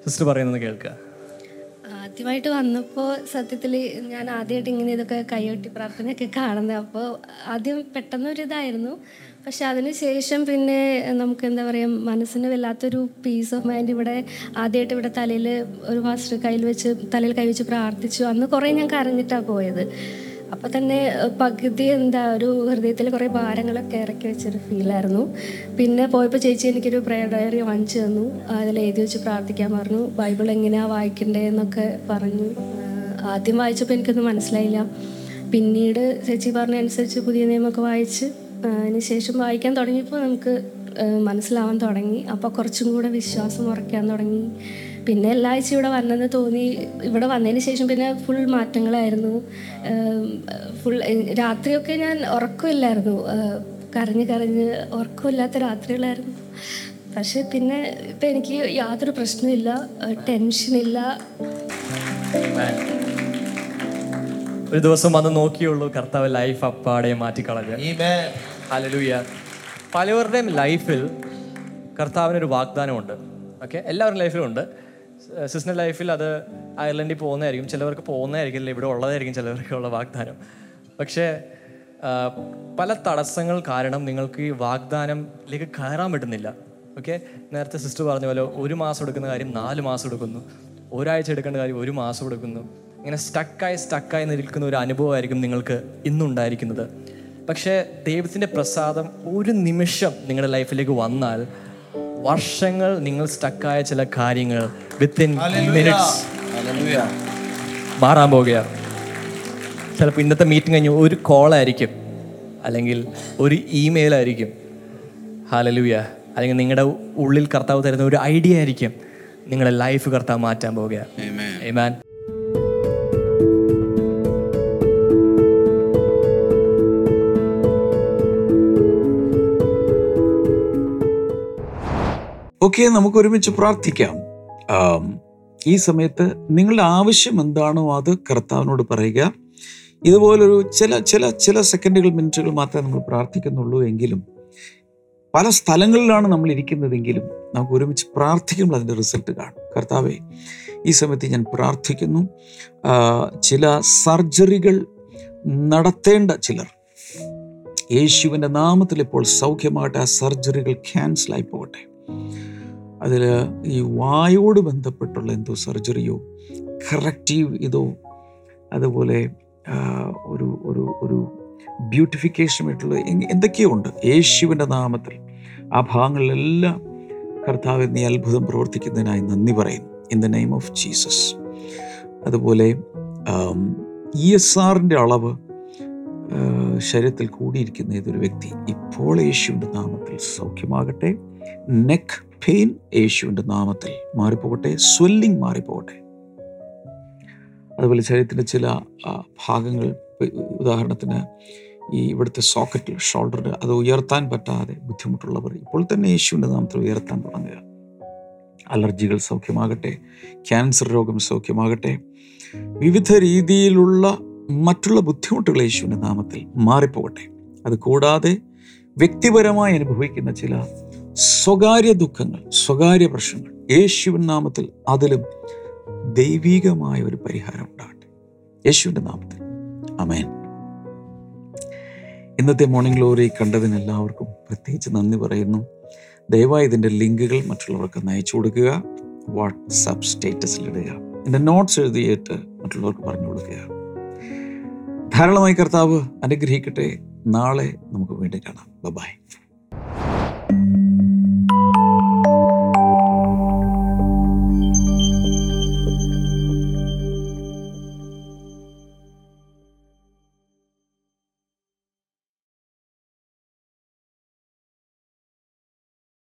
സിസ്റ്റർ പറയുന്നത് കേൾക്കുക ആദ്യമായിട്ട് വന്നപ്പോൾ സത്യത്തിൽ ഞാൻ ആദ്യമായിട്ട് ഇങ്ങനെ ഇതൊക്കെ കൈയൊട്ടി പ്രാർത്ഥനയൊക്കെ കാണുന്നത്. അപ്പോൾ ആദ്യം പെട്ടെന്നൊരിതായിരുന്നു. പക്ഷെ അതിന് ശേഷം പിന്നെ നമുക്ക് എന്താ പറയുക മനസ്സിന് വല്ലാത്തൊരു പീസ് ഓഫ് മൈൻഡ് ഇവിടെ ആദ്യമായിട്ട് ഇവിടെ തലയിൽ ഒരു മാസ്റ്റർ കയ്യിൽ വെച്ച് തലയിൽ കൈ വെച്ച് പ്രാർത്ഥിച്ചു. അന്ന് കുറേ ഞാൻ കരഞ്ഞിട്ടാണ് പോയത്. അപ്പോൾ തന്നെ പകുതി എന്താ ഒരു ഹൃദയത്തിൽ കുറേ ഭാരങ്ങളൊക്കെ ഇറക്കി വെച്ചൊരു ഫീലായിരുന്നു. പിന്നെ പോയപ്പോൾ ചേച്ചി എനിക്കൊരു പ്രയർ ഡയറി വാങ്ങിച്ചു തന്നു. അതിൽ എഴുതി വെച്ച് പ്രാർത്ഥിക്കാൻ പറഞ്ഞു. ബൈബിൾ എങ്ങനെയാ വായിക്കണ്ടേ എന്നൊക്കെ പറഞ്ഞു ആദ്യം വായിച്ചപ്പോൾ എനിക്കൊന്നും മനസ്സിലായില്ല. പിന്നീട് ചേച്ചി പറഞ്ഞ അനുസരിച്ച് പുതിയ നിയമമൊക്കെ വായിച്ച് അതിനുശേഷം അതിന് ശേഷം വായിക്കാൻ തുടങ്ങിയപ്പോൾ നമുക്ക് മനസ്സിലാവാൻ തുടങ്ങി. അപ്പോൾ കുറച്ചും കൂടെ വിശ്വാസം ഉറക്കാൻ തുടങ്ങി. പിന്നെ എല്ലാ ആഴ്ച ഇവിടെ വന്നെന്ന് തോന്നി. ഇവിടെ വന്നതിന് ശേഷം പിന്നെ ഫുൾ മാറ്റങ്ങളായിരുന്നു. ഫുൾ രാത്രിയൊക്കെ ഞാൻ ഉറക്കമില്ലായിരുന്നു. കരഞ്ഞ് കരഞ്ഞ് ഉറക്കമില്ലാത്ത രാത്രികളായിരുന്നു. പക്ഷെ പിന്നെ ഇപ്പം എനിക്ക് യാതൊരു പ്രശ്നമില്ല. ടെൻഷനില്ല. ഒരു ദിവസം വന്ന് നോക്കിയുള്ളൂ കർത്താവ് ലൈഫ് അപ്പാടെ മാറ്റിക്കളഞ്ഞ്. ഹല്ലേലൂയ പലവരുടെയും ലൈഫിൽ കർത്താവിനൊരു വാഗ്ദാനമുണ്ട്. ഓക്കെ എല്ലാവരുടെയും ലൈഫിലും ഉണ്ട്. സിസ്റ്റർ ലൈഫിൽ അത് അയർലൻഡിൽ പോകുന്നതായിരിക്കും. ചിലവർക്ക് പോകുന്നതായിരിക്കില്ല ഇവിടെ ഉള്ളതായിരിക്കും ചിലവർക്ക് ഉള്ള വാഗ്ദാനം. പക്ഷേ പല തടസ്സങ്ങൾ കാരണം നിങ്ങൾക്ക് ഈ വാഗ്ദാനത്തിലേക്ക് കയറാൻ പറ്റുന്നില്ല. ഓക്കെ? നേരത്തെ സിസ്റ്റർ പറഞ്ഞ പോലെ ഒരു മാസം എടുക്കുന്ന കാര്യം നാല് മാസം എടുക്കുന്നു. ഒരാഴ്ച എടുക്കേണ്ട കാര്യം ഒരു മാസം എടുക്കുന്നു. ഇങ്ങനെ സ്റ്റക്കായി സ്റ്റക്കായി നിൽക്കുന്ന ഒരു അനുഭവമായിരിക്കും നിങ്ങൾക്ക് ഇന്നുണ്ടായിരിക്കുന്നത്. പക്ഷേ ദൈവത്തിന്റെ പ്രസാദം ഒരു നിമിഷം നിങ്ങളുടെ ലൈഫിലേക്ക് വന്നാൽ വർഷങ്ങൾ നിങ്ങൾ സ്റ്റക്കായ ചില കാര്യങ്ങൾ വിത്തിൻ മിനിറ്റ്സ് മാറാൻ പോവുകയാണ് ചിലപ്പോൾ ഇന്നത്തെ മീറ്റിംഗ് കഴിഞ്ഞ് ഒരു കോളായിരിക്കും അല്ലെങ്കിൽ ഒരു ഇമെയിൽ ആയിരിക്കും. ഹാലലൂയ അല്ലെങ്കിൽ നിങ്ങളുടെ ഉള്ളിൽ കർത്താവ് തരുന്ന ഒരു ഐഡിയ ആയിരിക്കും. നിങ്ങളുടെ ലൈഫ് കർത്താവ് മാറ്റാൻ പോവുകയാണ് ഓക്കെ നമുക്ക് ഒരുമിച്ച് പ്രാർത്ഥിക്കാം. ഈ സമയത്ത് നിങ്ങളുടെ ആവശ്യം എന്താണോ അത് കർത്താവിനോട് പറയുക. ഇതുപോലൊരു ചില ചില ചില സെക്കൻഡുകൾ മിനിറ്റുകൾ മാത്രമേ നമ്മൾ പ്രാർത്ഥിക്കുന്നുള്ളൂ എങ്കിലും പല സ്ഥലങ്ങളിലാണ് നമ്മൾ ഇരിക്കുന്നതെങ്കിലും നമുക്ക് ഒരുമിച്ച് പ്രാർത്ഥിക്കുമ്പോൾ അതിന്റെ റിസൾട്ട് കാണും. കർത്താവെ ഈ സമയത്ത് ഞാൻ പ്രാർത്ഥിക്കുന്നു. ചില സർജറികൾ നടത്തേണ്ട ചിലർ യേശുവിന്റെ നാമത്തിൽ ഇപ്പോൾ സൗഖ്യമാകട്ടെ ആ സർജറികൾ ക്യാൻസലായി പോകട്ടെ. അതിൽ ഈ വായോട് ബന്ധപ്പെട്ടുള്ള എന്തോ സർജറിയോ കറക്റ്റീവ് ഇതോ അതുപോലെ ഒരു ഒരു ഒരു ബ്യൂട്ടിഫിക്കേഷൻ ആയിട്ടുള്ള എന്തൊക്കെയോ ഉണ്ട്. യേശുവിന്റെ നാമത്തിൽ ആ ഭാഗങ്ങളിലെല്ലാം കർത്താവ് നീ അത്ഭുതം പ്രവർത്തിക്കുന്നതിനായി നന്ദി പറയുന്നു. In the name of Jesus അതുപോലെ ഇ എസ് ആറിന്റെ അളവ് ശരീരത്തിൽ കൂടിയിരിക്കുന്ന ഏതൊരു വ്യക്തി ഇപ്പോൾ യേശുവിന്റെ നാമത്തിൽ സൗഖ്യമാകട്ടെ. നെക്ക് പെയിൻ യേശുവിന്റെ നാമത്തിൽ മാറിപ്പോകട്ടെ സ്വെല്ലിംഗ് മാറിപ്പോകട്ടെ. അതുപോലെ ശരീരത്തിന്റെ ചില ഭാഗങ്ങൾ ഉദാഹരണത്തിന് ഈ ഇവിടുത്തെ സോക്കറ്റിൽ ഷോൾഡറിൽ അത് ഉയർത്താൻ പറ്റാതെ ബുദ്ധിമുട്ടുള്ളവർ ഇപ്പോൾ തന്നെ യേശുവിന്റെ നാമത്തിൽ ഉയർത്താൻ തുടങ്ങുക. അലർജികൾ സൗഖ്യമാകട്ടെ ക്യാൻസർ രോഗം സൗഖ്യമാകട്ടെ വിവിധ രീതിയിലുള്ള മറ്റുള്ള ബുദ്ധിമുട്ടുകൾ യേശുവിന്റെ നാമത്തിൽ മാറിപ്പോകട്ടെ. അത് കൂടാതെ വ്യക്തിപരമായി അനുഭവിക്കുന്ന ചില സ്വകാര്യ ദുഃഖങ്ങൾ സ്വകാര്യ പ്രശ്നങ്ങൾ യേശുവിൻ നാമത്തിൽ അതിലും ദൈവീകമായ ഒരു പരിഹാരം ഉണ്ടാകട്ടെ. യേശുവിന്റെ നാമത്തിൽ. അമേൻ ഇന്നത്തെ മോർണിംഗ് ഗ്ലോറി കണ്ടതിന് എല്ലാവർക്കും പ്രത്യേകിച്ച് നന്ദി പറയുന്നു. ദയവായി ഇതിന്റെ ലിങ്കുകൾ മറ്റുള്ളവർക്ക് അയച്ചു കൊടുക്കുക. വാട്സപ്പ് സ്റ്റേറ്റസിലിടുക എന്റെ നോട്ട്സ് എഴുതിയിട്ട് മറ്റുള്ളവർക്ക് പറഞ്ഞു കൊടുക്കുക. ധാരാളമായി കർത്താവ് അനുഗ്രഹിക്കട്ടെ. നാളെ നമുക്ക് വീണ്ടും കാണാം. ബൈ